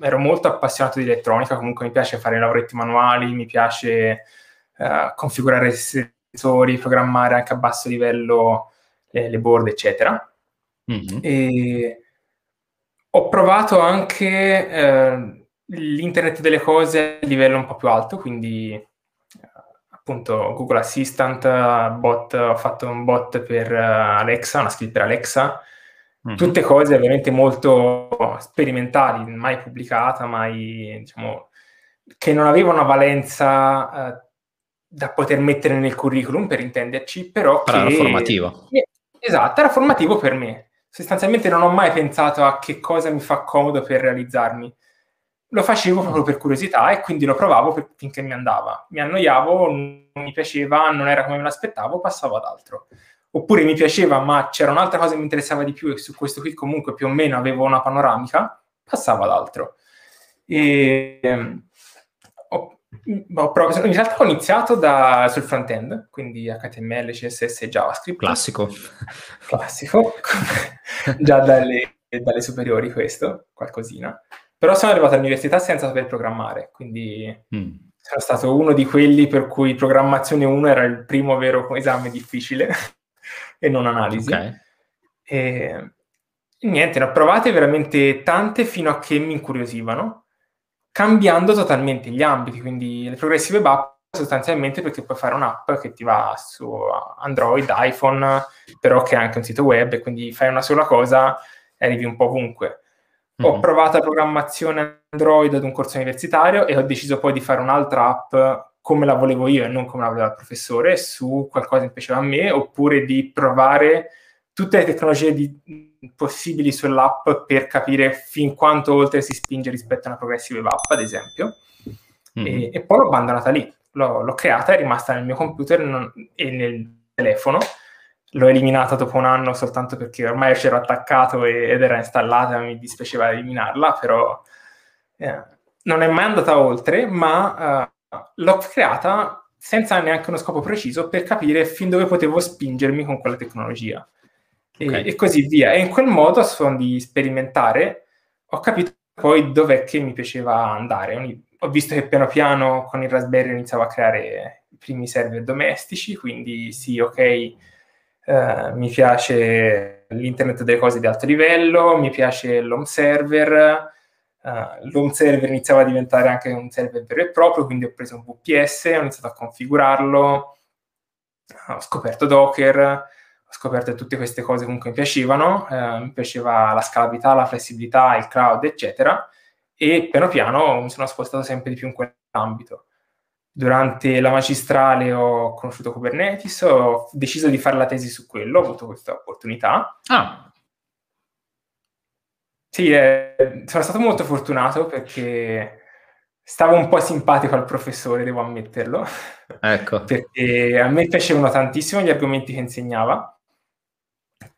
ero molto appassionato di elettronica, comunque mi piace fare lavoretti manuali, mi piace uh, configurare sensori, programmare anche a basso livello le, le board, eccetera. Mm-hmm. E ho provato anche eh, l'internet delle cose a livello un po' più alto, quindi eh, appunto Google Assistant, bot, ho fatto un bot per uh, Alexa, una script per Alexa, mm-hmm. tutte cose ovviamente molto sperimentali, mai pubblicata, mai diciamo che non aveva una valenza uh, da poter mettere nel curriculum per intenderci, però, però che... era formativo. Esatto, era formativo per me. Sostanzialmente non ho mai pensato a che cosa mi fa comodo per realizzarmi lo facevo proprio per curiosità e quindi lo provavo per, finché mi andava. Mi annoiavo, non mi piaceva, non era come me l'aspettavo, passavo ad altro. Oppure mi piaceva, ma c'era un'altra cosa che mi interessava di più e su questo qui comunque più o meno avevo una panoramica, passavo ad altro. E, ehm, ho, ho provato, in realtà ho iniziato da, sul front-end, quindi HTML, CSS e JavaScript. Classico. Classico, già dalle, dalle superiori questo, qualcosina. Però sono arrivato all'università senza saper programmare, quindi mm. sono stato uno di quelli per cui programmazione 1 era il primo vero esame difficile e non analisi. Okay. E, niente, ne ho provate veramente tante fino a che mi incuriosivano, cambiando totalmente gli ambiti, quindi le progressive app sostanzialmente perché puoi fare un'app che ti va su Android, iPhone, però che ha anche un sito web, e quindi fai una sola cosa e arrivi un po' ovunque. Ho mm-hmm. provato la programmazione Android ad un corso universitario e ho deciso poi di fare un'altra app come la volevo io e non come la voleva il professore su qualcosa che piaceva a me, oppure di provare tutte le tecnologie di, possibili sull'app per capire fin quanto oltre si spinge rispetto a una progressive app, ad esempio. Mm-hmm. E, e, poi l'ho abbandonata lì. L'ho, l'ho, creata, è rimasta nel mio computer non, e nel telefono l'ho eliminata dopo un anno soltanto perché ormai c'ero attaccato ed era installata, mi dispiaceva eliminarla, però eh, non è mai andata oltre, ma uh, l'ho creata senza neanche uno scopo preciso per capire fin dove potevo spingermi con quella tecnologia. Okay. E, e, così via. E in quel modo, a suon di sperimentare, ho capito poi dov'è che mi piaceva andare. Ho visto che piano piano con il Raspberry iniziavo a creare i primi server domestici, quindi sì, ok, Uh, mi piace l'internet delle cose di alto livello, mi piace l'home server, uh, l'home server iniziava a diventare anche un server vero e proprio, quindi ho preso un VPS, ho iniziato a configurarlo, ho scoperto Docker, ho scoperto che tutte queste cose comunque mi piacevano, uh, mi piaceva la scalabilità, la flessibilità, il cloud, eccetera, e piano piano mi sono spostato sempre di più in quell'ambito. Durante la magistrale ho conosciuto Kubernetes, ho deciso di fare la tesi su quello, ho avuto questa opportunità. Ah. Sì, eh, sono stato molto fortunato perché stavo un po' simpatico al professore, devo ammetterlo. Ecco. perché a me piacevano tantissimo gli argomenti che insegnava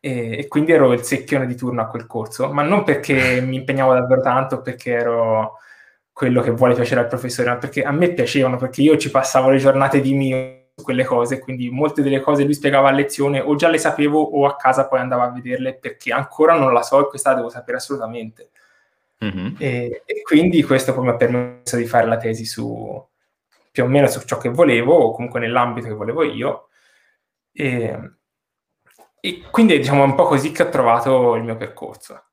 e, e, quindi ero il secchione di turno a quel corso, ma non perché mi impegnavo davvero tanto, perché ero quello che vuole piacere al professore, ma perché a me piacevano, perché io ci passavo le giornate di mio su quelle cose, quindi molte delle cose lui spiegava a lezione o già le sapevo o a casa poi andavo a vederle perché ancora non la so e questa la devo sapere assolutamente. Mm-hmm. E, e, quindi questo poi mi ha permesso di fare la tesi su più o meno su ciò che volevo o comunque nell'ambito che volevo io. E, e quindi diciamo è un po' così che ho trovato il mio percorso.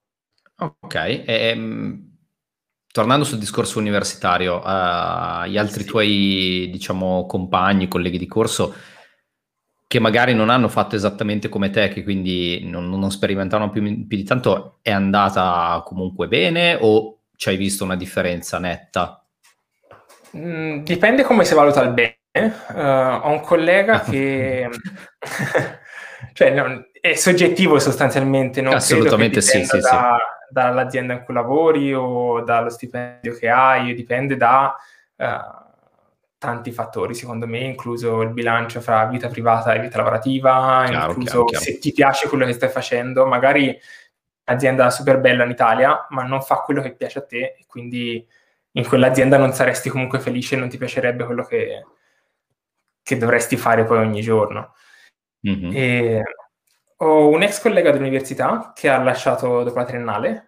Ok, ehm, tornando sul discorso universitario, uh, gli altri sì. tuoi, diciamo, compagni, colleghi di corso, che magari non hanno fatto esattamente come te, che quindi non, non sperimentavano più, più, di tanto, è andata comunque bene o ci hai visto una differenza netta? Mm, dipende come si valuta il bene. Uh, ho un collega che... cioè, no, è soggettivo sostanzialmente, non Assolutamente sì, sì, da... sì dall'azienda in cui lavori o dallo stipendio che hai, dipende da uh, tanti fattori, secondo me, incluso il bilancio fra vita privata e vita lavorativa, chiaro, incluso chiaro, chiaro. se ti piace quello che stai facendo, magari un'azienda super bella in Italia, ma non fa quello che piace a te e quindi in quell'azienda non saresti comunque felice e non ti piacerebbe quello che, che dovresti fare poi ogni giorno. Mm-hmm. E ho un ex collega dell'università che ha lasciato dopo la triennale,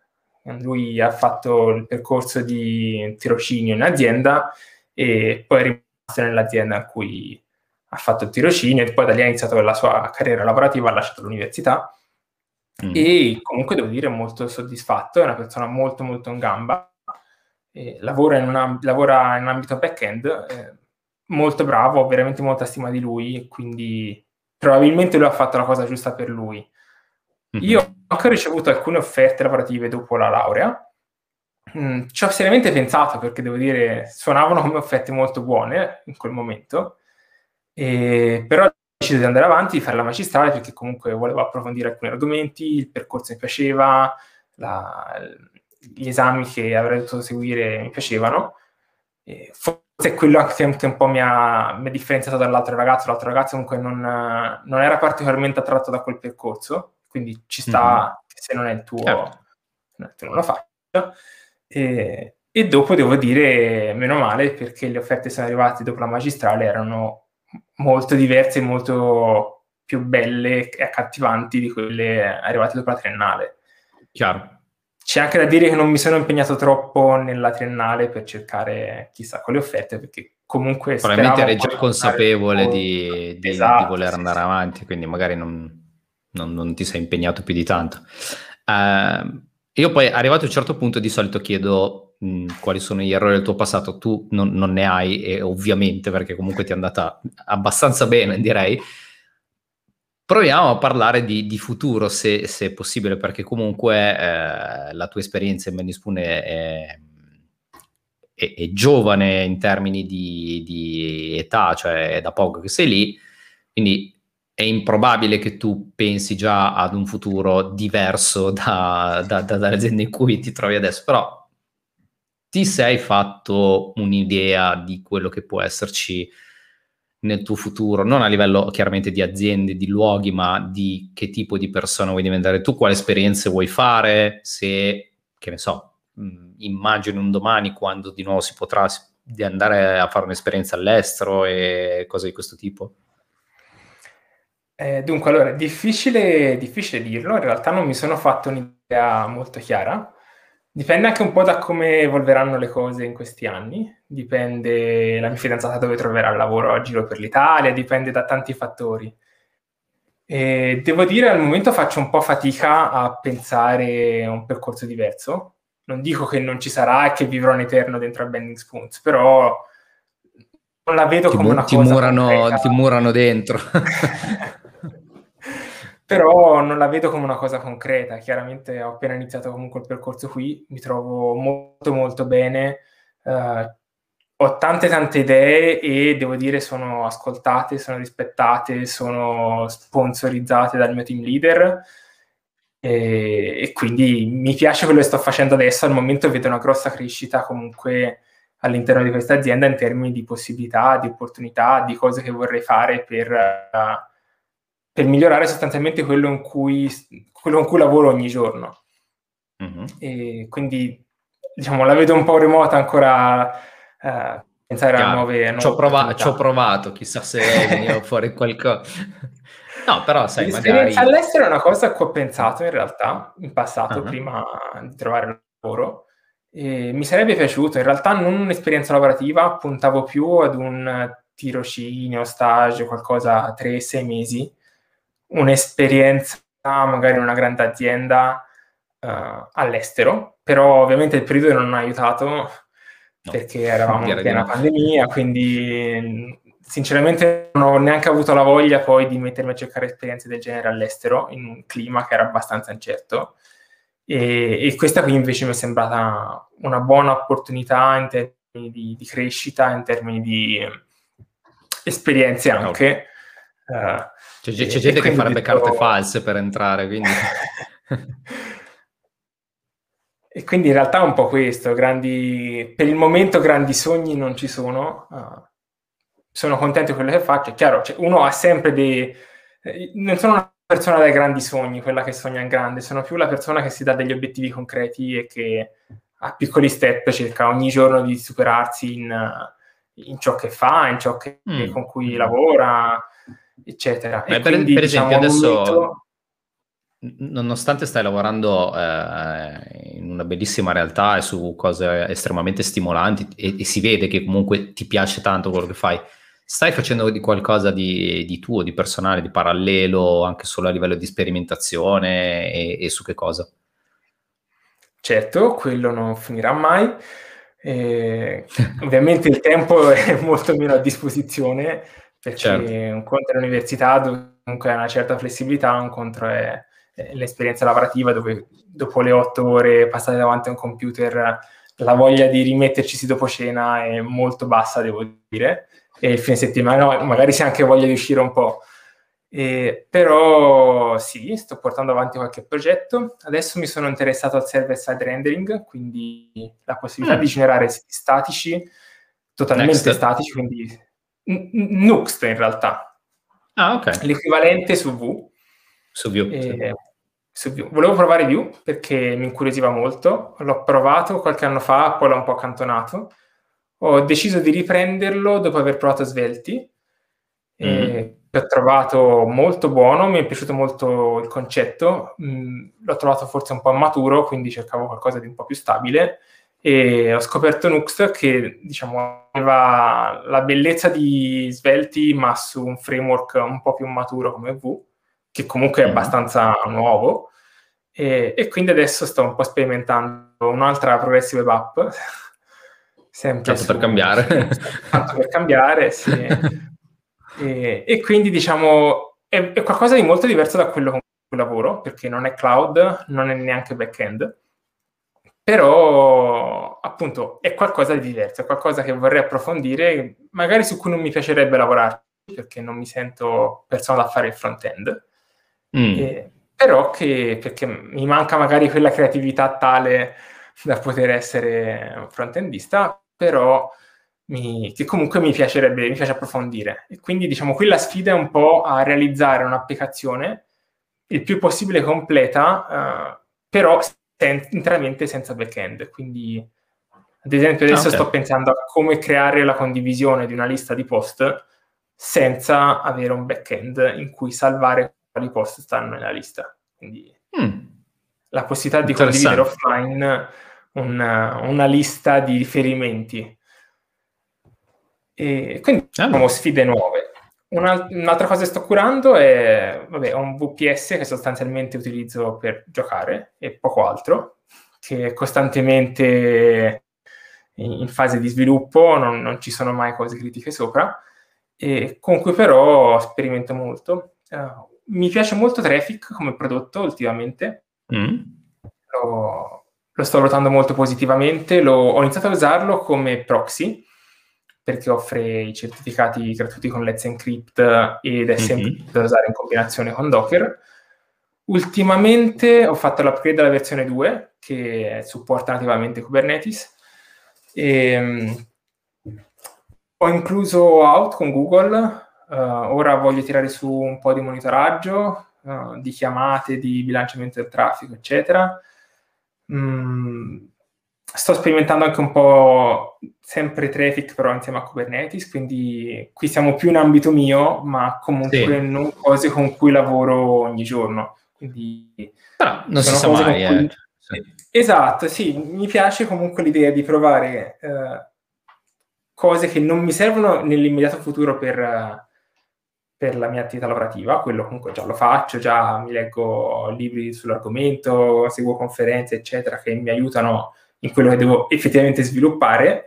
lui ha fatto il percorso di tirocinio in azienda e poi è rimasto nell'azienda in cui ha fatto il tirocinio e poi da lì ha iniziato la sua carriera lavorativa, ha lasciato l'università mm. e comunque devo dire molto soddisfatto, è una persona molto molto in gamba, lavora, in una, lavora in ambito back-end, eh, molto bravo, ho veramente molta stima di lui, quindi probabilmente lui ha fatto la cosa giusta per lui. Mm-hmm. Io ho anche ricevuto alcune offerte lavorative dopo la laurea, Mm, ci ho seriamente pensato perché devo dire, suonavano come offerte molto buone in quel momento, e, però ho deciso di andare avanti, di fare la magistrale perché comunque volevo approfondire alcuni argomenti, il percorso mi piaceva, la, gli esami che avrei dovuto seguire mi piacevano. E forse quello anche che un po' mi ha, mi ha differenziato dall'altro ragazzo. L'altro ragazzo comunque non, non, era particolarmente attratto da quel percorso, quindi ci sta mm-hmm. se non è il tuo, certo. non lo faccia. E, e, dopo devo dire, meno male, perché le offerte sono arrivate dopo la magistrale erano molto diverse, molto più belle e accattivanti di quelle arrivate dopo la triennale. Chiaro. C'è anche da dire che non mi sono impegnato troppo nella triennale per cercare chissà quale offerte, perché comunque... Probabilmente eri già consapevole di, di, esatto, di, voler andare sì. avanti, quindi magari non, non, non, ti sei impegnato più di tanto. Uh, io poi, arrivato a un certo punto, di solito chiedo mh, quali sono gli errori del tuo passato. Tu non, non, ne hai, e ovviamente, perché comunque ti è andata abbastanza bene, direi. Proviamo a parlare di, di futuro, se, se, è possibile, perché comunque eh, la tua esperienza in Manispoon è, è, è, è, giovane in termini di, di età, cioè è da poco che sei lì, quindi è improbabile che tu pensi già ad un futuro diverso da, da, da, dall'azienda in cui ti trovi adesso, però ti sei fatto un'idea di quello che può esserci nel tuo futuro, non a livello chiaramente di aziende, di luoghi, ma di che tipo di persona vuoi diventare tu, quali esperienze vuoi fare, se, che ne so, immagino un domani quando di nuovo si potrà di andare a fare un'esperienza all'estero e cose di questo tipo. Eh, dunque, allora, difficile, difficile dirlo, in realtà non mi sono fatto un'idea molto chiara. Dipende anche un po' da come evolveranno le cose in questi anni, dipende la mia fidanzata dove troverà il lavoro a giro per l'Italia, dipende da tanti fattori. E devo dire, al momento faccio un po' fatica a pensare a un percorso diverso. Non dico che non ci sarà e che vivrò in eterno dentro a Bending Spoons, però non la vedo ti come mu- una ti cosa murano, ti murano dentro. però non la vedo come una cosa concreta. Chiaramente ho appena iniziato comunque il percorso qui, mi trovo molto molto bene, uh, ho tante tante idee e devo dire sono ascoltate, sono rispettate, sono sponsorizzate dal mio team leader e, e quindi mi piace quello che sto facendo adesso, al momento vedo una grossa crescita comunque all'interno di questa azienda in termini di possibilità, di opportunità, di cose che vorrei fare per... Uh, per migliorare sostanzialmente quello in cui, quello in cui lavoro ogni giorno. Mm-hmm. E quindi, diciamo, la vedo un po' remota ancora uh, pensare Chiaro. a nuove... ci, ho prova- provato, chissà se veniva fuori qualcosa. No, però sai, magari... all'estero è una cosa a cui ho pensato in realtà, in passato, uh-huh. prima di trovare lavoro. E mi sarebbe piaciuto, in realtà non un'esperienza lavorativa, puntavo più ad un tirocinio, stage, qualcosa a 3-6 mesi, un'esperienza magari in una grande azienda uh, all'estero, però ovviamente il periodo non ha aiutato no. perché eravamo in piena pandemia, quindi sinceramente non ho neanche avuto la voglia poi di mettermi a cercare esperienze del genere all'estero in un clima che era abbastanza incerto. E, e questa qui invece mi è sembrata una buona opportunità in termini di, di crescita, in termini di esperienze anche. Uh, c'è, c'è, gente che farebbe detto... carte false per entrare, quindi... e quindi in realtà è un po' questo, grandi... per il momento grandi sogni non ci sono, uh, sono contento di quello che faccio. È chiaro, cioè, uno ha sempre dei... Eh, non sono una persona dai grandi sogni, quella che sogna in grande, sono più la persona che si dà degli obiettivi concreti e che a piccoli step cerca ogni giorno di superarsi in, in ciò che fa, in ciò che, mm. con cui lavora, eccetera. Beh, per, quindi, per, esempio, diciamo, adesso... Momento nonostante stai lavorando eh, in una bellissima realtà e su cose estremamente stimolanti e, e, si vede che comunque ti piace tanto quello che fai, stai facendo di qualcosa di, di tuo, di personale, di parallelo, anche solo a livello di sperimentazione e, e su che cosa? Certo, quello non finirà mai. Eh, ovviamente il tempo è molto meno a disposizione perché certo. un conto è l'università dove comunque hai una certa flessibilità, un conto è eh, l'esperienza lavorativa dove dopo le otto ore passate davanti a un computer la voglia di rimetterci dopo cena è molto bassa, devo dire, e il fine settimana magari si ha anche voglia di uscire un po'. Eh, però sì, sto portando avanti qualche progetto. Adesso mi sono interessato al server-side rendering, quindi la possibilità mm. di generare statici, totalmente Next. statici, quindi Nuxt in realtà. Ah, ok. L'equivalente su V. Su Vue. Eh, su Vue. Volevo provare Vue perché mi incuriosiva molto, l'ho provato qualche anno fa, poi l'ho un po' accantonato. Ho deciso di riprenderlo dopo aver provato Svelti, mm. l'ho trovato molto buono, mi è piaciuto molto il concetto, mm, l'ho trovato forse un po' maturo, quindi cercavo qualcosa di un po' più stabile e ho scoperto Nuxt che diciamo aveva la bellezza di Svelti ma su un framework un po' più maturo come Vue che comunque è mm. abbastanza nuovo, e, e, quindi adesso sto un po' sperimentando un'altra progressive web app. Sempre tanto su, per cambiare. Tanto per cambiare, sì. e, e, quindi diciamo è, è, qualcosa di molto diverso da quello con cui lavoro, perché non è cloud, non è neanche back-end, però appunto è qualcosa di diverso, è qualcosa che vorrei approfondire, magari su cui non mi piacerebbe lavorare, perché non mi sento persona da fare il front-end, Mm. Eh, però che, perché mi manca magari quella creatività tale da poter essere un front-endista, però mi, che comunque mi piacerebbe, mi piace approfondire. E quindi diciamo qui la sfida è un po' a realizzare un'applicazione il più possibile completa, uh, però sen- interamente senza back-end. Quindi, ad esempio, adesso ah, okay. sto pensando a come creare la condivisione di una lista di post senza avere un back-end in cui salvare quali post stanno nella lista. Quindi mm. la possibilità di condividere offline una, una, lista di riferimenti. E quindi abbiamo sfide nuove. Un'altra cosa che sto curando è vabbè, un VPS che sostanzialmente utilizzo per giocare e poco altro, che è costantemente in fase di sviluppo, non, non ci sono mai cose critiche sopra, e con cui però sperimento molto. Uh, mi piace molto Traffic come prodotto ultimamente. Mm. Lo, lo, sto valutando molto positivamente. Lo, ho iniziato a usarlo come proxy perché offre i certificati gratuiti con Let's Encrypt ed è mm-hmm. semplice da usare in combinazione con Docker. Ultimamente ho fatto l'upgrade alla versione 2 che supporta nativamente Kubernetes. E, ehm, ho incluso Out con Google Uh, ora voglio tirare su un po' di monitoraggio, uh, di chiamate, di bilanciamento del traffico, eccetera. Mm, sto sperimentando anche un po' sempre traffic, però insieme a Kubernetes, quindi qui siamo più in ambito mio, ma comunque sì. non cose con cui lavoro ogni giorno. Quindi però non si sa mai. Eh. Sì. Esatto, sì, mi piace comunque l'idea di provare uh, cose che non mi servono nell'immediato futuro per per la mia attività lavorativa, quello comunque già lo faccio, già mi leggo libri sull'argomento, seguo conferenze, eccetera, che mi aiutano in quello che devo effettivamente sviluppare,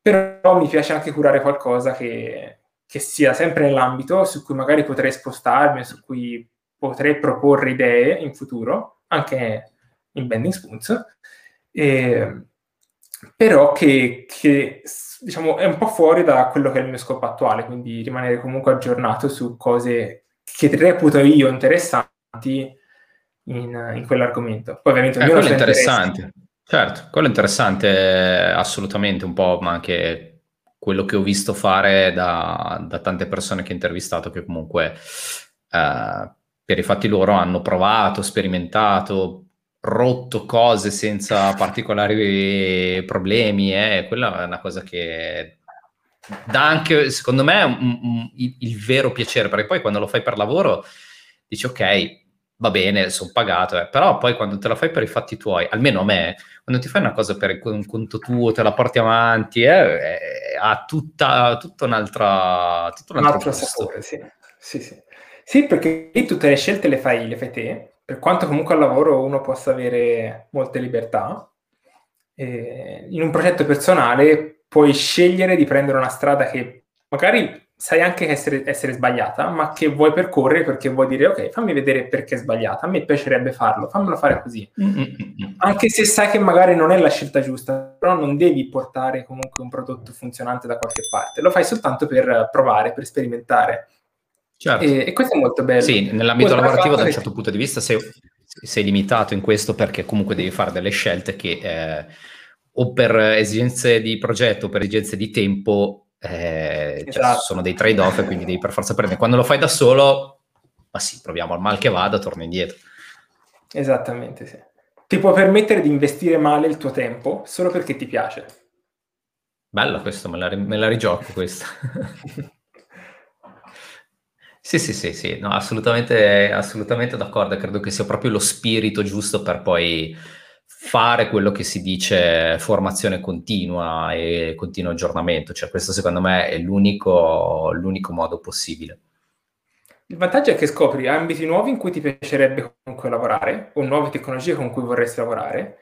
però mi piace anche curare qualcosa che, che sia sempre nell'ambito su cui magari potrei spostarmi, su cui potrei proporre idee in futuro, anche in Bending Spoons, e, però che, che diciamo, è un po' fuori da quello che è il mio scopo attuale, quindi rimanere comunque aggiornato su cose che reputo io interessanti in, in quell'argomento. Poi ovviamente eh, quello è interessante. Certo, quello è interessante assolutamente un po', ma anche quello che ho visto fare da, da tante persone che ho intervistato che comunque eh, per i fatti loro hanno provato, sperimentato, rotto cose senza particolari problemi, eh, quella è una cosa che dà anche, secondo me, un, un, il, il, vero piacere, perché poi quando lo fai per lavoro dici ok, va bene, sono pagato, eh. però poi quando te la fai per i fatti tuoi, almeno a me, quando ti fai una cosa per un conto tuo, te la porti avanti, eh, ha tutta, tutta un'altra... Tutto un altro, un altro sapore, sì. Sì, sì. sì, perché lì tutte le scelte le fai, le fai te, per quanto comunque al lavoro uno possa avere molte libertà, eh, in un progetto personale puoi scegliere di prendere una strada che magari sai anche essere, essere, sbagliata, ma che vuoi percorrere perché vuoi dire ok, fammi vedere perché è sbagliata, a me piacerebbe farlo, fammelo fare così. Mm-hmm. Anche se sai che magari non è la scelta giusta, però non devi portare comunque un prodotto funzionante da qualche parte, lo fai soltanto per provare, per sperimentare. Certo. E, e, questo è molto bello. Sì, nell'ambito Oltre lavorativo da un certo punto di vista sei, sei, limitato in questo perché comunque devi fare delle scelte che eh, o per esigenze di progetto o per esigenze di tempo eh, cioè, esatto. cioè, sono dei trade-off e quindi devi per forza prendere. Quando lo fai da solo, ma sì, proviamo al mal che vada, torna indietro. Esattamente, sì. Ti può permettere di investire male il tuo tempo solo perché ti piace. Bello questo, me la, me la rigioco questa. Sì, sì, sì, sì, no, assolutamente, assolutamente d'accordo. Credo che sia proprio lo spirito giusto per poi fare quello che si dice formazione continua e continuo aggiornamento. Cioè, questo secondo me è l'unico, l'unico modo possibile. Il vantaggio è che scopri ambiti nuovi in cui ti piacerebbe comunque lavorare o nuove tecnologie con cui vorresti lavorare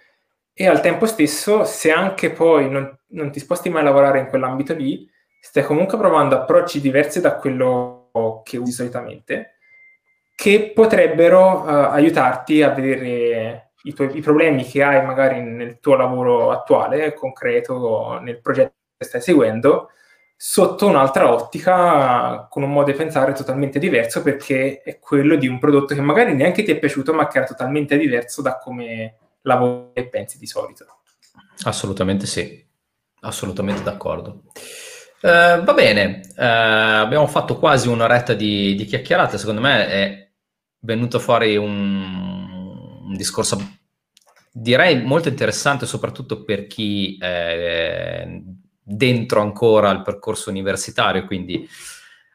e al tempo stesso, se anche poi non, non ti sposti mai a lavorare in quell'ambito lì, stai comunque provando approcci diversi da quello che usi solitamente, che potrebbero uh, aiutarti a vedere i, tuoi, i problemi che hai magari nel tuo lavoro attuale, concreto, nel progetto che stai seguendo, sotto un'altra ottica, con un modo di pensare totalmente diverso, perché è quello di un prodotto che magari neanche ti è piaciuto, ma che era totalmente diverso da come lavori e pensi di solito. Assolutamente sì, assolutamente d'accordo. Uh, va bene, uh, abbiamo fatto quasi un'oretta di, di, chiacchierate, secondo me è venuto fuori un, un, discorso direi molto interessante soprattutto per chi è dentro ancora il percorso universitario, quindi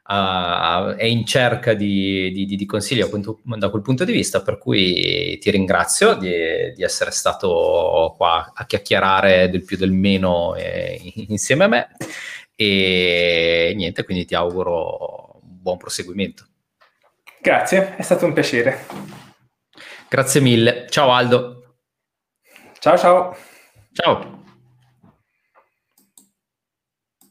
uh, è in cerca di, di, di consigli appunto, da quel punto di vista, per cui ti ringrazio di, di essere stato qua a chiacchierare del più del meno eh, insieme a me e niente, quindi ti auguro buon proseguimento. Grazie, è stato un piacere. Grazie mille. Ciao Aldo. Ciao ciao. Ciao.